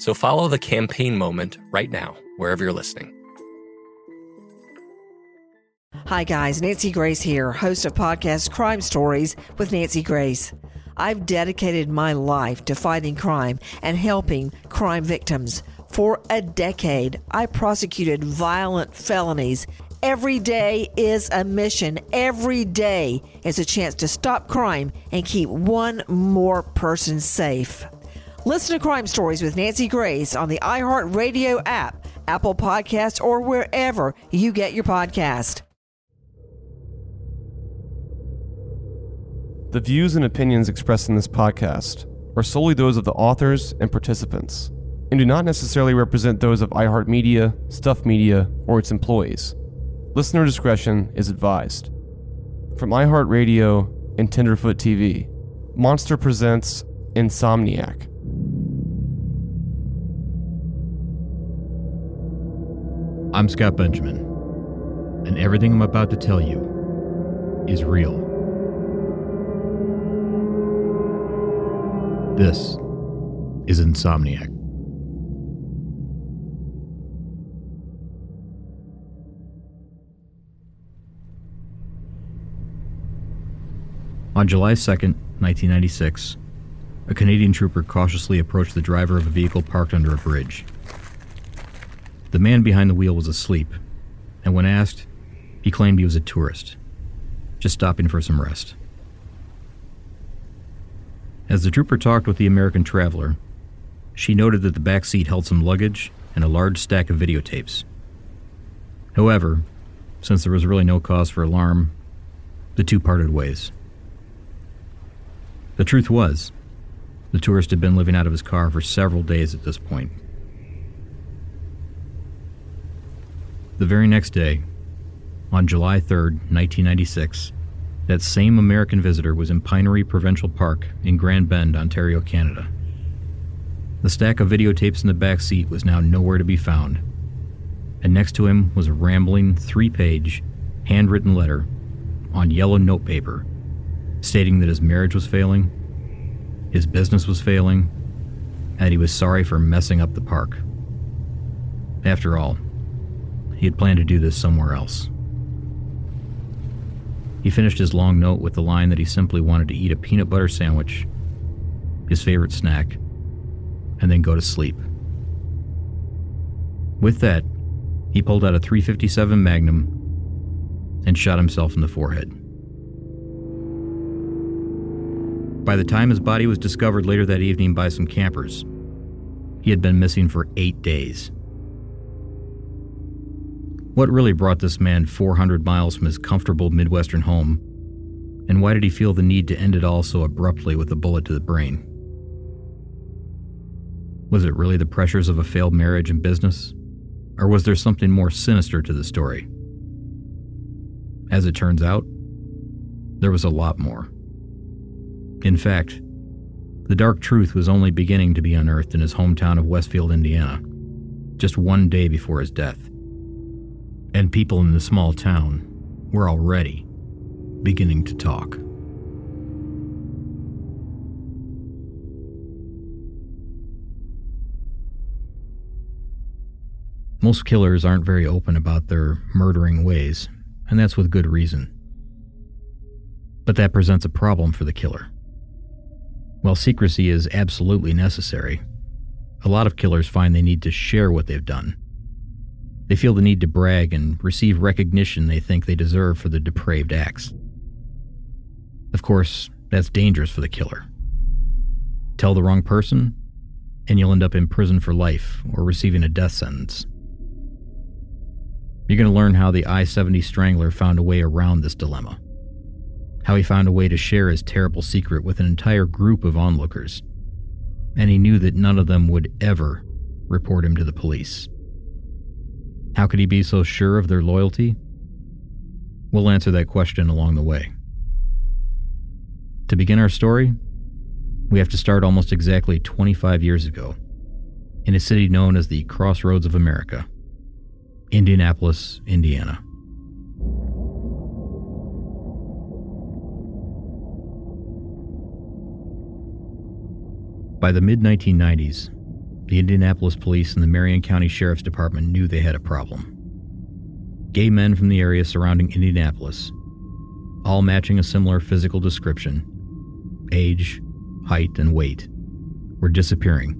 So follow the campaign moment right now, wherever you're listening. Hi, guys. Nancy Grace here, host of podcast Crime Stories with Nancy Grace. I've dedicated my life to fighting crime and helping crime victims. For a decade, I prosecuted violent felonies. Every day is a mission. Every day is a chance to stop crime and keep one more person safe. Listen to Crime Stories with Nancy Grace on the iHeartRadio app, Apple Podcasts, or wherever you get your podcast. The views and opinions expressed in this podcast are solely those of the authors and participants, and do not necessarily represent those of iHeartMedia, Stuff Media, or its employees. Listener discretion is advised. From iHeartRadio and Tenderfoot TV, Monster presents Insomniac. I'm Scott Benjamin, and everything I'm about to tell you is real. This is Insomniac. On July 2nd, 1996, a Canadian trooper cautiously approached the driver of a vehicle parked under a bridge. The man behind the wheel was asleep, and when asked, he claimed he was a tourist, just stopping for some rest. As the trooper talked with the American traveler, she noted that the back seat held some luggage and a large stack of videotapes. However, since there was really no cause for alarm, the two parted ways. The truth was, the tourist had been living out of his car for several days at this point. The very next day, on July 3rd, 1996, that same American visitor was in Pinery Provincial Park in Grand Bend, Ontario, Canada. The stack of videotapes in the back seat was now nowhere to be found, and next to him was a rambling three page, handwritten letter on yellow notepaper stating that his marriage was failing, his business was failing, and he was sorry for messing up the park. After all, he had planned to do this somewhere else. He finished his long note with the line that he simply wanted to eat a peanut butter sandwich, his favorite snack, and then go to sleep. With that, he pulled out a 357 Magnum and shot himself in the forehead. By the time his body was discovered later that evening by some campers, he had been missing for eight days. What really brought this man 400 miles from his comfortable Midwestern home? And why did he feel the need to end it all so abruptly with a bullet to the brain? Was it really the pressures of a failed marriage and business? Or was there something more sinister to the story? As it turns out, there was a lot more. In fact, the dark truth was only beginning to be unearthed in his hometown of Westfield, Indiana, just one day before his death. And people in the small town were already beginning to talk. Most killers aren't very open about their murdering ways, and that's with good reason. But that presents a problem for the killer. While secrecy is absolutely necessary, a lot of killers find they need to share what they've done. They feel the need to brag and receive recognition they think they deserve for their depraved acts. Of course, that's dangerous for the killer. Tell the wrong person, and you'll end up in prison for life or receiving a death sentence. You're going to learn how the I 70 strangler found a way around this dilemma. How he found a way to share his terrible secret with an entire group of onlookers. And he knew that none of them would ever report him to the police. How could he be so sure of their loyalty? We'll answer that question along the way. To begin our story, we have to start almost exactly 25 years ago in a city known as the Crossroads of America. Indianapolis, Indiana. By the mid 1990s, the Indianapolis Police and the Marion County Sheriff's Department knew they had a problem. Gay men from the area surrounding Indianapolis, all matching a similar physical description age, height, and weight, were disappearing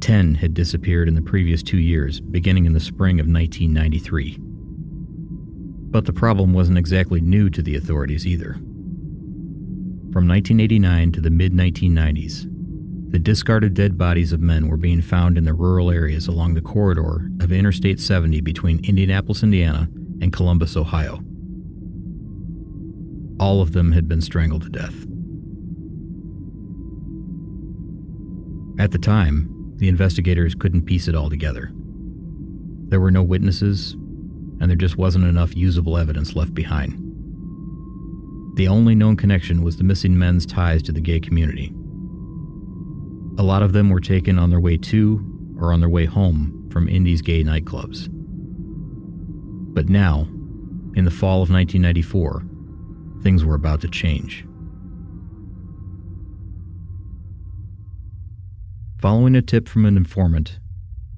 10 had disappeared in the previous two years, beginning in the spring of 1993. But the problem wasn't exactly new to the authorities either. From 1989 to the mid 1990s, the discarded dead bodies of men were being found in the rural areas along the corridor of Interstate 70 between Indianapolis, Indiana, and Columbus, Ohio. All of them had been strangled to death. At the time, the investigators couldn't piece it all together. There were no witnesses, and there just wasn't enough usable evidence left behind. The only known connection was the missing men's ties to the gay community. A lot of them were taken on their way to or on their way home from Indy's gay nightclubs. But now, in the fall of 1994, things were about to change. Following a tip from an informant,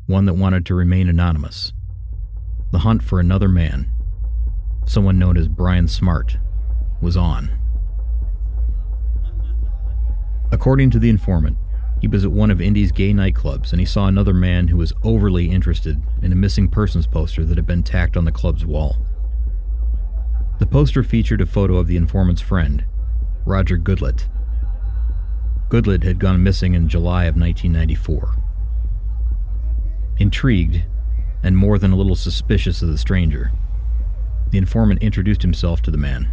one that wanted to remain anonymous, the hunt for another man, someone known as Brian Smart, was on. According to the informant, he was at one of Indy's gay nightclubs and he saw another man who was overly interested in a missing persons poster that had been tacked on the club's wall. The poster featured a photo of the informant's friend, Roger Goodlett, Goodlett had gone missing in July of 1994. Intrigued, and more than a little suspicious of the stranger, the informant introduced himself to the man.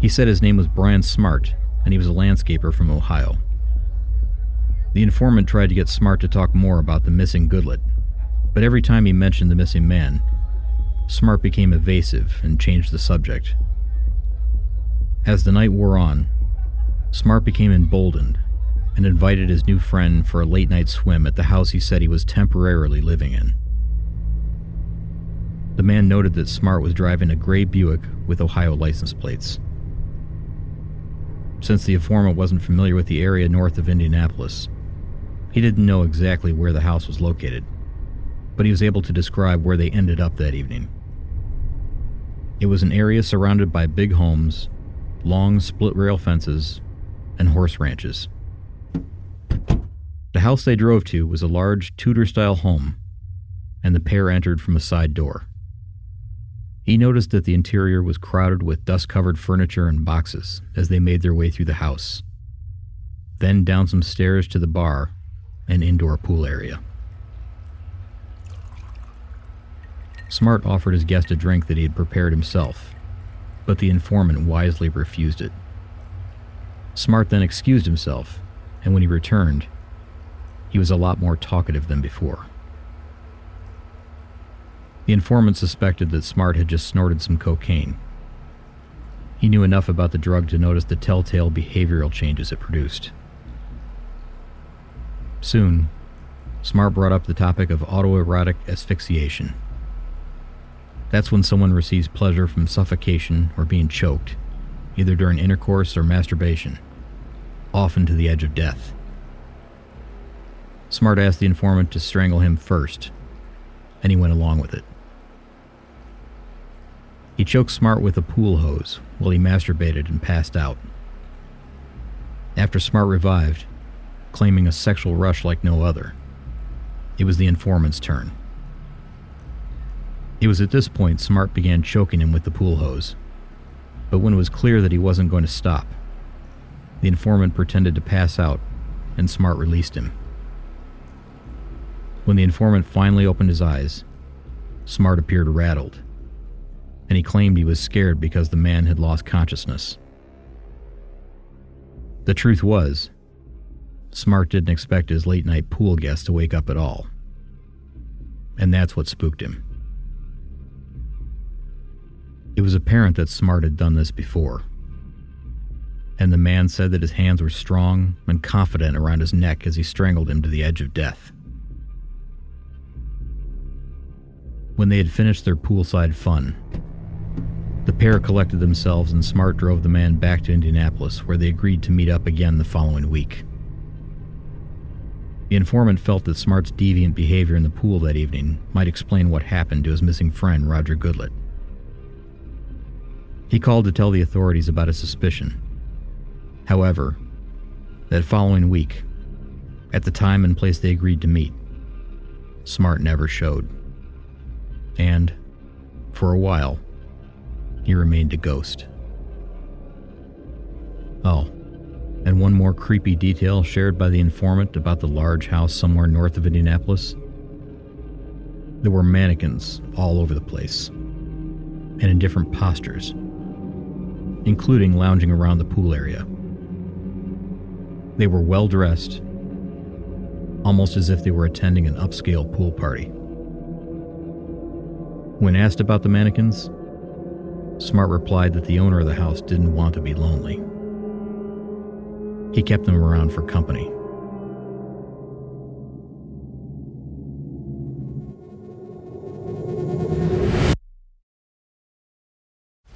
He said his name was Brian Smart, and he was a landscaper from Ohio. The informant tried to get Smart to talk more about the missing Goodlett, but every time he mentioned the missing man, Smart became evasive and changed the subject. As the night wore on, Smart became emboldened and invited his new friend for a late night swim at the house he said he was temporarily living in. The man noted that Smart was driving a gray Buick with Ohio license plates. Since the informant wasn't familiar with the area north of Indianapolis, he didn't know exactly where the house was located, but he was able to describe where they ended up that evening. It was an area surrounded by big homes, long split rail fences, and horse ranches. The house they drove to was a large Tudor style home, and the pair entered from a side door. He noticed that the interior was crowded with dust covered furniture and boxes as they made their way through the house, then down some stairs to the bar and indoor pool area. Smart offered his guest a drink that he had prepared himself, but the informant wisely refused it. Smart then excused himself, and when he returned, he was a lot more talkative than before. The informant suspected that Smart had just snorted some cocaine. He knew enough about the drug to notice the telltale behavioral changes it produced. Soon, Smart brought up the topic of autoerotic asphyxiation. That's when someone receives pleasure from suffocation or being choked, either during intercourse or masturbation, often to the edge of death. Smart asked the informant to strangle him first, and he went along with it. He choked Smart with a pool hose while he masturbated and passed out. After Smart revived, claiming a sexual rush like no other, it was the informant's turn. It was at this point Smart began choking him with the pool hose. But when it was clear that he wasn't going to stop, the informant pretended to pass out, and Smart released him. When the informant finally opened his eyes, Smart appeared rattled and he claimed he was scared because the man had lost consciousness. The truth was, Smart didn't expect his late night pool guest to wake up at all. And that's what spooked him. It was apparent that Smart had done this before. And the man said that his hands were strong and confident around his neck as he strangled him to the edge of death. When they had finished their poolside fun, the pair collected themselves and Smart drove the man back to Indianapolis, where they agreed to meet up again the following week. The informant felt that Smart's deviant behavior in the pool that evening might explain what happened to his missing friend, Roger Goodlett. He called to tell the authorities about his suspicion. However, that following week, at the time and place they agreed to meet, Smart never showed. And, for a while, he remained a ghost. Oh, and one more creepy detail shared by the informant about the large house somewhere north of Indianapolis. There were mannequins all over the place, and in different postures, including lounging around the pool area. They were well dressed, almost as if they were attending an upscale pool party. When asked about the mannequins, Smart replied that the owner of the house didn't want to be lonely. He kept them around for company.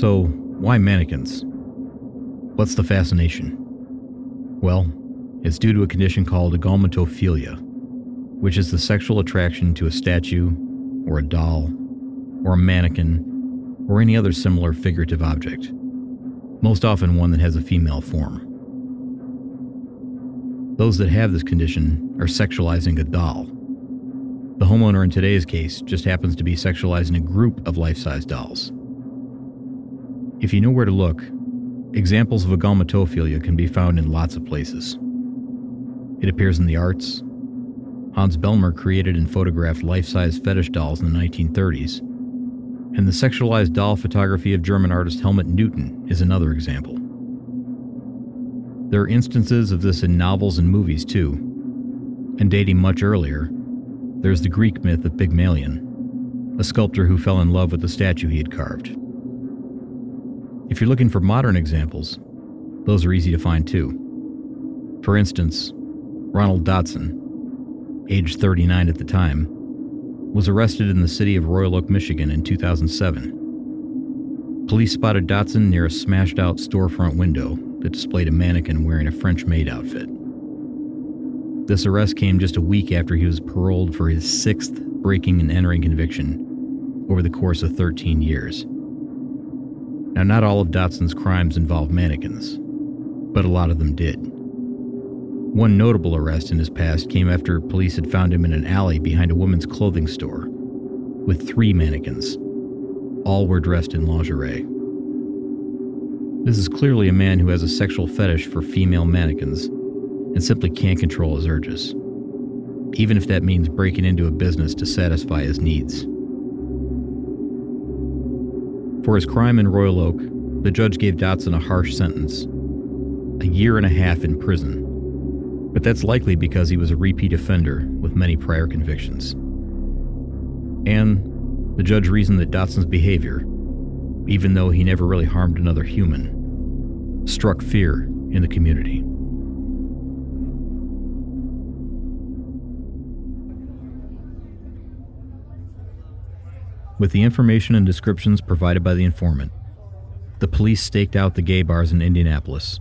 So, why mannequins? What's the fascination? Well, it's due to a condition called agalmatophilia, which is the sexual attraction to a statue, or a doll, or a mannequin, or any other similar figurative object, most often one that has a female form. Those that have this condition are sexualizing a doll. The homeowner in today's case just happens to be sexualizing a group of life size dolls. If you know where to look, examples of agalmatophilia can be found in lots of places. It appears in the arts. Hans Bellmer created and photographed life size fetish dolls in the 1930s. And the sexualized doll photography of German artist Helmut Newton is another example. There are instances of this in novels and movies too. And dating much earlier, there's the Greek myth of Pygmalion, a sculptor who fell in love with the statue he had carved. If you're looking for modern examples, those are easy to find too. For instance, Ronald Dotson, aged 39 at the time, was arrested in the city of Royal Oak, Michigan in 2007. Police spotted Dotson near a smashed out storefront window that displayed a mannequin wearing a French maid outfit. This arrest came just a week after he was paroled for his sixth breaking and entering conviction over the course of 13 years. Now, not all of Dotson's crimes involved mannequins, but a lot of them did. One notable arrest in his past came after police had found him in an alley behind a woman's clothing store with three mannequins. All were dressed in lingerie. This is clearly a man who has a sexual fetish for female mannequins and simply can't control his urges, even if that means breaking into a business to satisfy his needs. For his crime in Royal Oak, the judge gave Dotson a harsh sentence a year and a half in prison. But that's likely because he was a repeat offender with many prior convictions. And the judge reasoned that Dotson's behavior, even though he never really harmed another human, struck fear in the community. With the information and descriptions provided by the informant, the police staked out the gay bars in Indianapolis,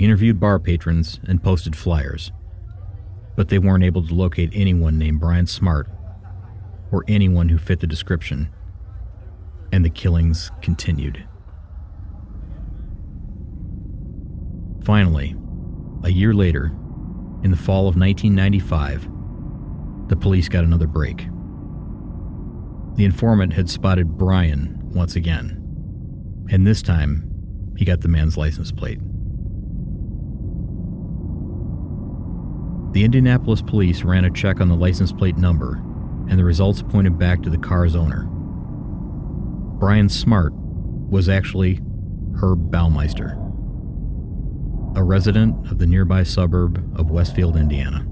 interviewed bar patrons, and posted flyers. But they weren't able to locate anyone named Brian Smart or anyone who fit the description. And the killings continued. Finally, a year later, in the fall of 1995, the police got another break. The informant had spotted Brian once again, and this time he got the man's license plate. The Indianapolis police ran a check on the license plate number, and the results pointed back to the car's owner. Brian Smart was actually Herb Baumeister, a resident of the nearby suburb of Westfield, Indiana.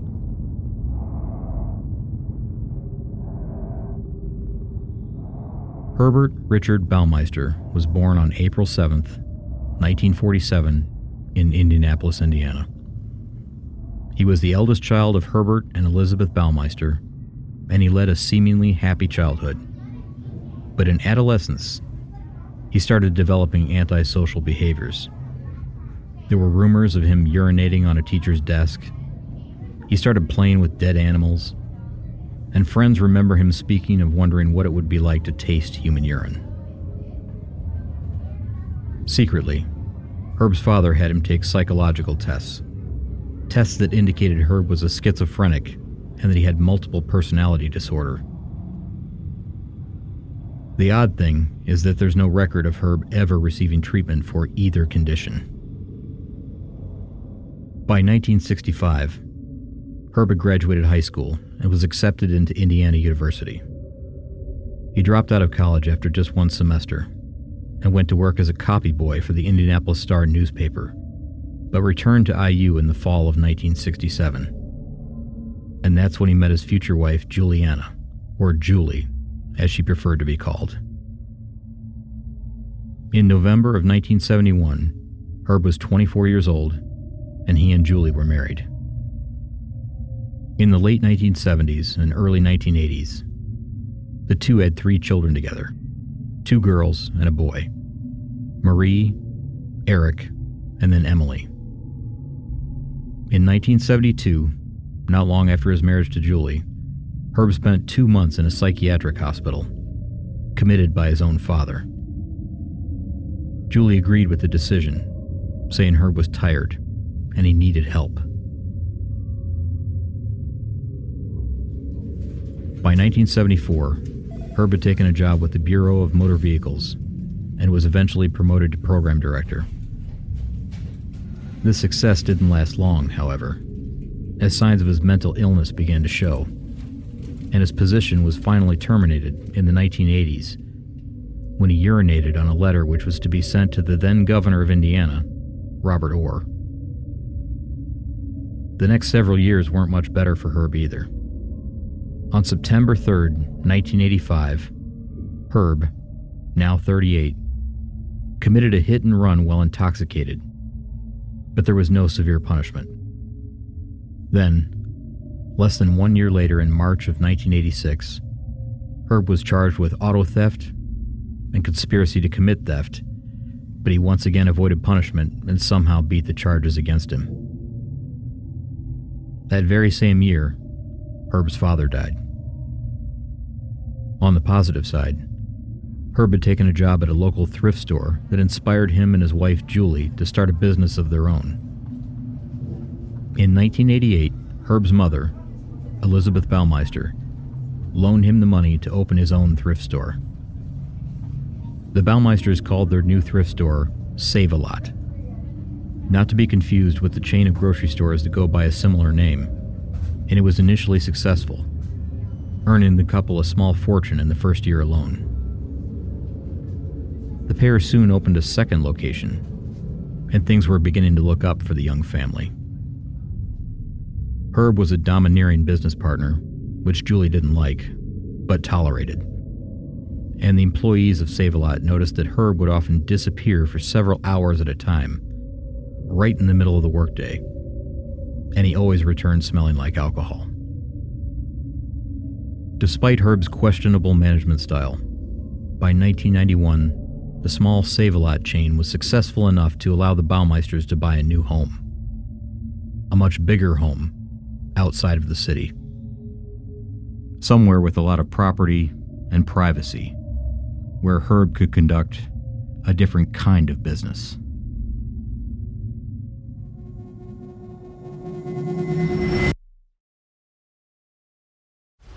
Herbert Richard Baumeister was born on April 7, 1947, in Indianapolis, Indiana. He was the eldest child of Herbert and Elizabeth Baumeister, and he led a seemingly happy childhood. But in adolescence, he started developing antisocial behaviors. There were rumors of him urinating on a teacher's desk. He started playing with dead animals. And friends remember him speaking of wondering what it would be like to taste human urine. Secretly, Herb's father had him take psychological tests. Tests that indicated Herb was a schizophrenic and that he had multiple personality disorder. The odd thing is that there's no record of Herb ever receiving treatment for either condition. By 1965, Herb had graduated high school and was accepted into Indiana University. He dropped out of college after just one semester and went to work as a copy boy for the Indianapolis Star newspaper, but returned to IU in the fall of 1967. And that's when he met his future wife, Juliana, or Julie, as she preferred to be called. In November of 1971, Herb was 24 years old, and he and Julie were married. In the late 1970s and early 1980s, the two had three children together two girls and a boy Marie, Eric, and then Emily. In 1972, not long after his marriage to Julie, Herb spent two months in a psychiatric hospital, committed by his own father. Julie agreed with the decision, saying Herb was tired and he needed help. By 1974, Herb had taken a job with the Bureau of Motor Vehicles and was eventually promoted to program director. This success didn't last long, however, as signs of his mental illness began to show, and his position was finally terminated in the 1980s when he urinated on a letter which was to be sent to the then governor of Indiana, Robert Orr. The next several years weren't much better for Herb either. On September 3, 1985, Herb, now 38, committed a hit and run while intoxicated, but there was no severe punishment. Then, less than one year later in March of 1986, Herb was charged with auto theft and conspiracy to commit theft, but he once again avoided punishment and somehow beat the charges against him. That very same year, Herb's father died. On the positive side, Herb had taken a job at a local thrift store that inspired him and his wife Julie to start a business of their own. In 1988, Herb's mother, Elizabeth Baumeister, loaned him the money to open his own thrift store. The Baumeisters called their new thrift store Save a Lot. Not to be confused with the chain of grocery stores that go by a similar name, and it was initially successful, earning the couple a small fortune in the first year alone. The pair soon opened a second location, and things were beginning to look up for the young family. Herb was a domineering business partner, which Julie didn't like, but tolerated and the employees of Save a Lot noticed that Herb would often disappear for several hours at a time, right in the middle of the workday, and he always returned smelling like alcohol. Despite Herb's questionable management style, by 1991, the small Save a Lot chain was successful enough to allow the Baumeisters to buy a new home. A much bigger home outside of the city. Somewhere with a lot of property and privacy where Herb could conduct a different kind of business.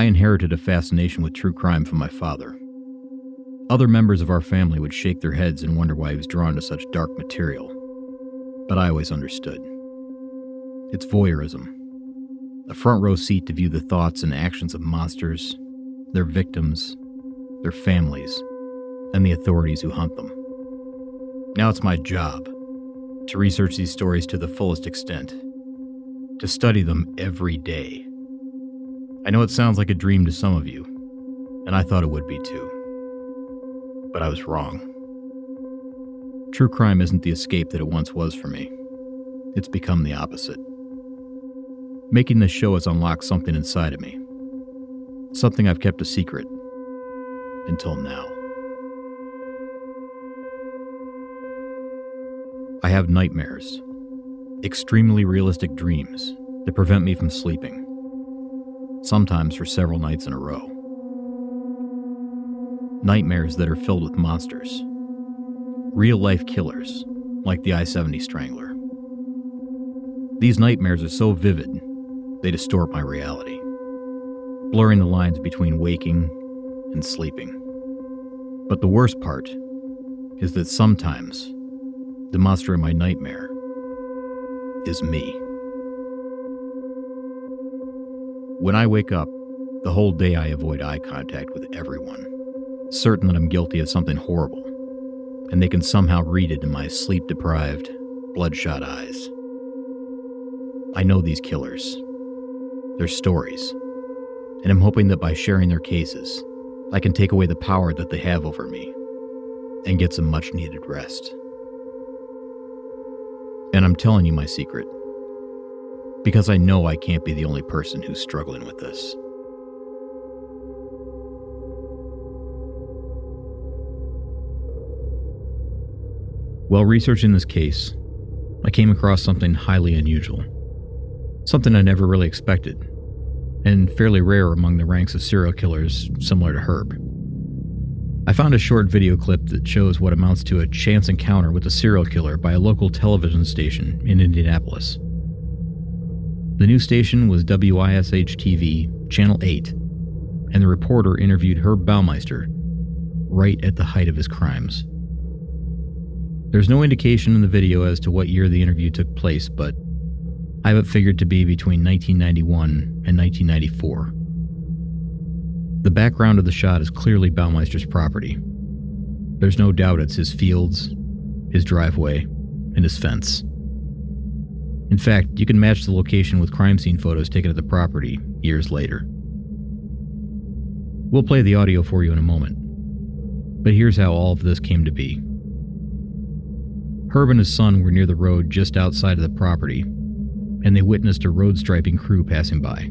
I inherited a fascination with true crime from my father. Other members of our family would shake their heads and wonder why he was drawn to such dark material. But I always understood. It's voyeurism. A front row seat to view the thoughts and actions of monsters, their victims, their families, and the authorities who hunt them. Now it's my job to research these stories to the fullest extent, to study them every day. I know it sounds like a dream to some of you, and I thought it would be too. But I was wrong. True crime isn't the escape that it once was for me, it's become the opposite. Making this show has unlocked something inside of me, something I've kept a secret until now. I have nightmares, extremely realistic dreams that prevent me from sleeping sometimes for several nights in a row. Nightmares that are filled with monsters, real life killers like the I 70 Strangler. These nightmares are so vivid, they distort my reality, blurring the lines between waking and sleeping. But the worst part is that sometimes the monster in my nightmare is me. When I wake up, the whole day I avoid eye contact with everyone, certain that I'm guilty of something horrible, and they can somehow read it in my sleep deprived, bloodshot eyes. I know these killers, their stories, and I'm hoping that by sharing their cases, I can take away the power that they have over me and get some much needed rest. And I'm telling you my secret because I know I can't be the only person who's struggling with this. While researching this case, I came across something highly unusual. Something I never really expected, and fairly rare among the ranks of serial killers similar to Herb. I found a short video clip that shows what amounts to a chance encounter with a serial killer by a local television station in Indianapolis. The new station was WISH TV, Channel 8, and the reporter interviewed Herb Baumeister right at the height of his crimes. There's no indication in the video as to what year the interview took place, but I have it figured to be between 1991 and 1994. The background of the shot is clearly Baumeister's property. There's no doubt it's his fields, his driveway, and his fence. In fact, you can match the location with crime scene photos taken at the property years later. We'll play the audio for you in a moment, but here's how all of this came to be. Herb and his son were near the road just outside of the property, and they witnessed a road striping crew passing by.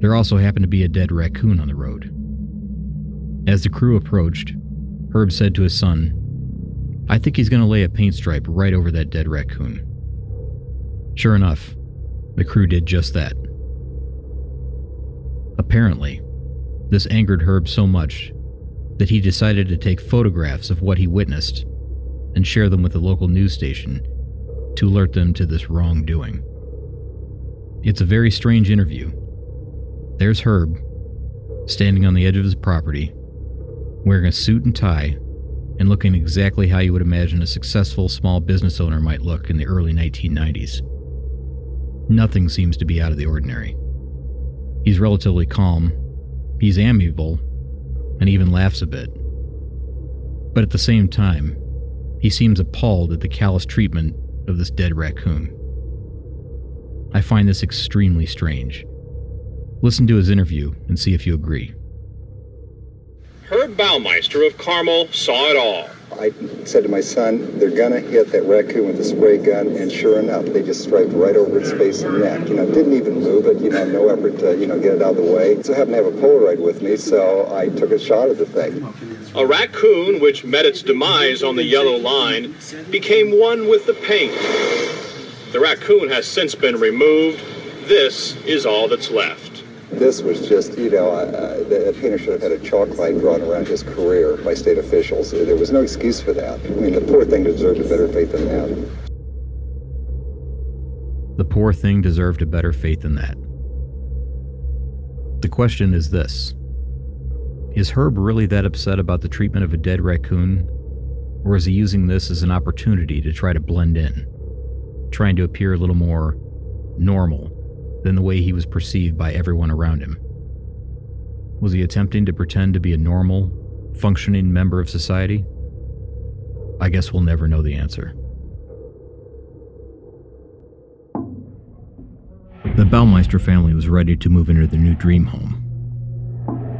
There also happened to be a dead raccoon on the road. As the crew approached, Herb said to his son, I think he's going to lay a paint stripe right over that dead raccoon. Sure enough, the crew did just that. Apparently, this angered Herb so much that he decided to take photographs of what he witnessed and share them with the local news station to alert them to this wrongdoing. It's a very strange interview. There's Herb, standing on the edge of his property, wearing a suit and tie, and looking exactly how you would imagine a successful small business owner might look in the early 1990s. Nothing seems to be out of the ordinary. He's relatively calm, he's amiable, and even laughs a bit. But at the same time, he seems appalled at the callous treatment of this dead raccoon. I find this extremely strange. Listen to his interview and see if you agree. Herb Baumeister of Carmel saw it all. I said to my son, they're gonna hit that raccoon with a spray gun, and sure enough, they just striped right over its face and neck. You know, didn't even move it. You know, no effort to you know get it out of the way. So I happened to have a Polaroid with me, so I took a shot of the thing. A raccoon, which met its demise on the yellow line, became one with the paint. The raccoon has since been removed. This is all that's left. This was just, you know, uh, the painter should have had a chalk line drawn around his career by state officials. There was no excuse for that. I mean, the poor thing deserved a better fate than that. The poor thing deserved a better fate than that. The question is this Is Herb really that upset about the treatment of a dead raccoon? Or is he using this as an opportunity to try to blend in, trying to appear a little more normal than the way he was perceived by everyone around him? Was he attempting to pretend to be a normal, functioning member of society? I guess we'll never know the answer. The Baumeister family was ready to move into their new dream home.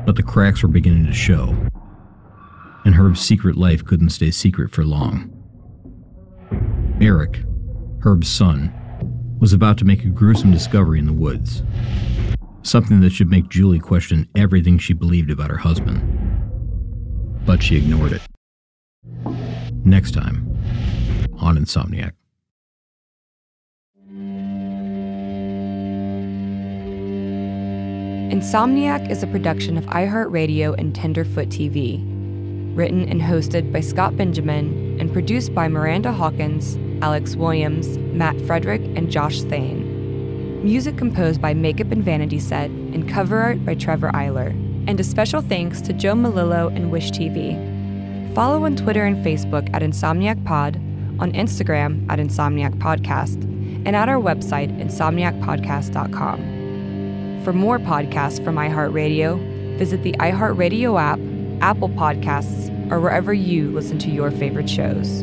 But the cracks were beginning to show, and Herb's secret life couldn't stay secret for long. Eric, Herb's son, was about to make a gruesome discovery in the woods. Something that should make Julie question everything she believed about her husband. But she ignored it. Next time on Insomniac. Insomniac is a production of iHeartRadio and Tenderfoot TV. Written and hosted by Scott Benjamin and produced by Miranda Hawkins, Alex Williams, Matt Frederick, and Josh Thane. Music composed by Makeup and Vanity Set and cover art by Trevor Eiler. And a special thanks to Joe Malillo and Wish TV. Follow on Twitter and Facebook at Insomniac Pod, on Instagram at Insomniac Podcast, and at our website, insomniacpodcast.com. For more podcasts from iHeartRadio, visit the iHeartRadio app, Apple Podcasts, or wherever you listen to your favorite shows.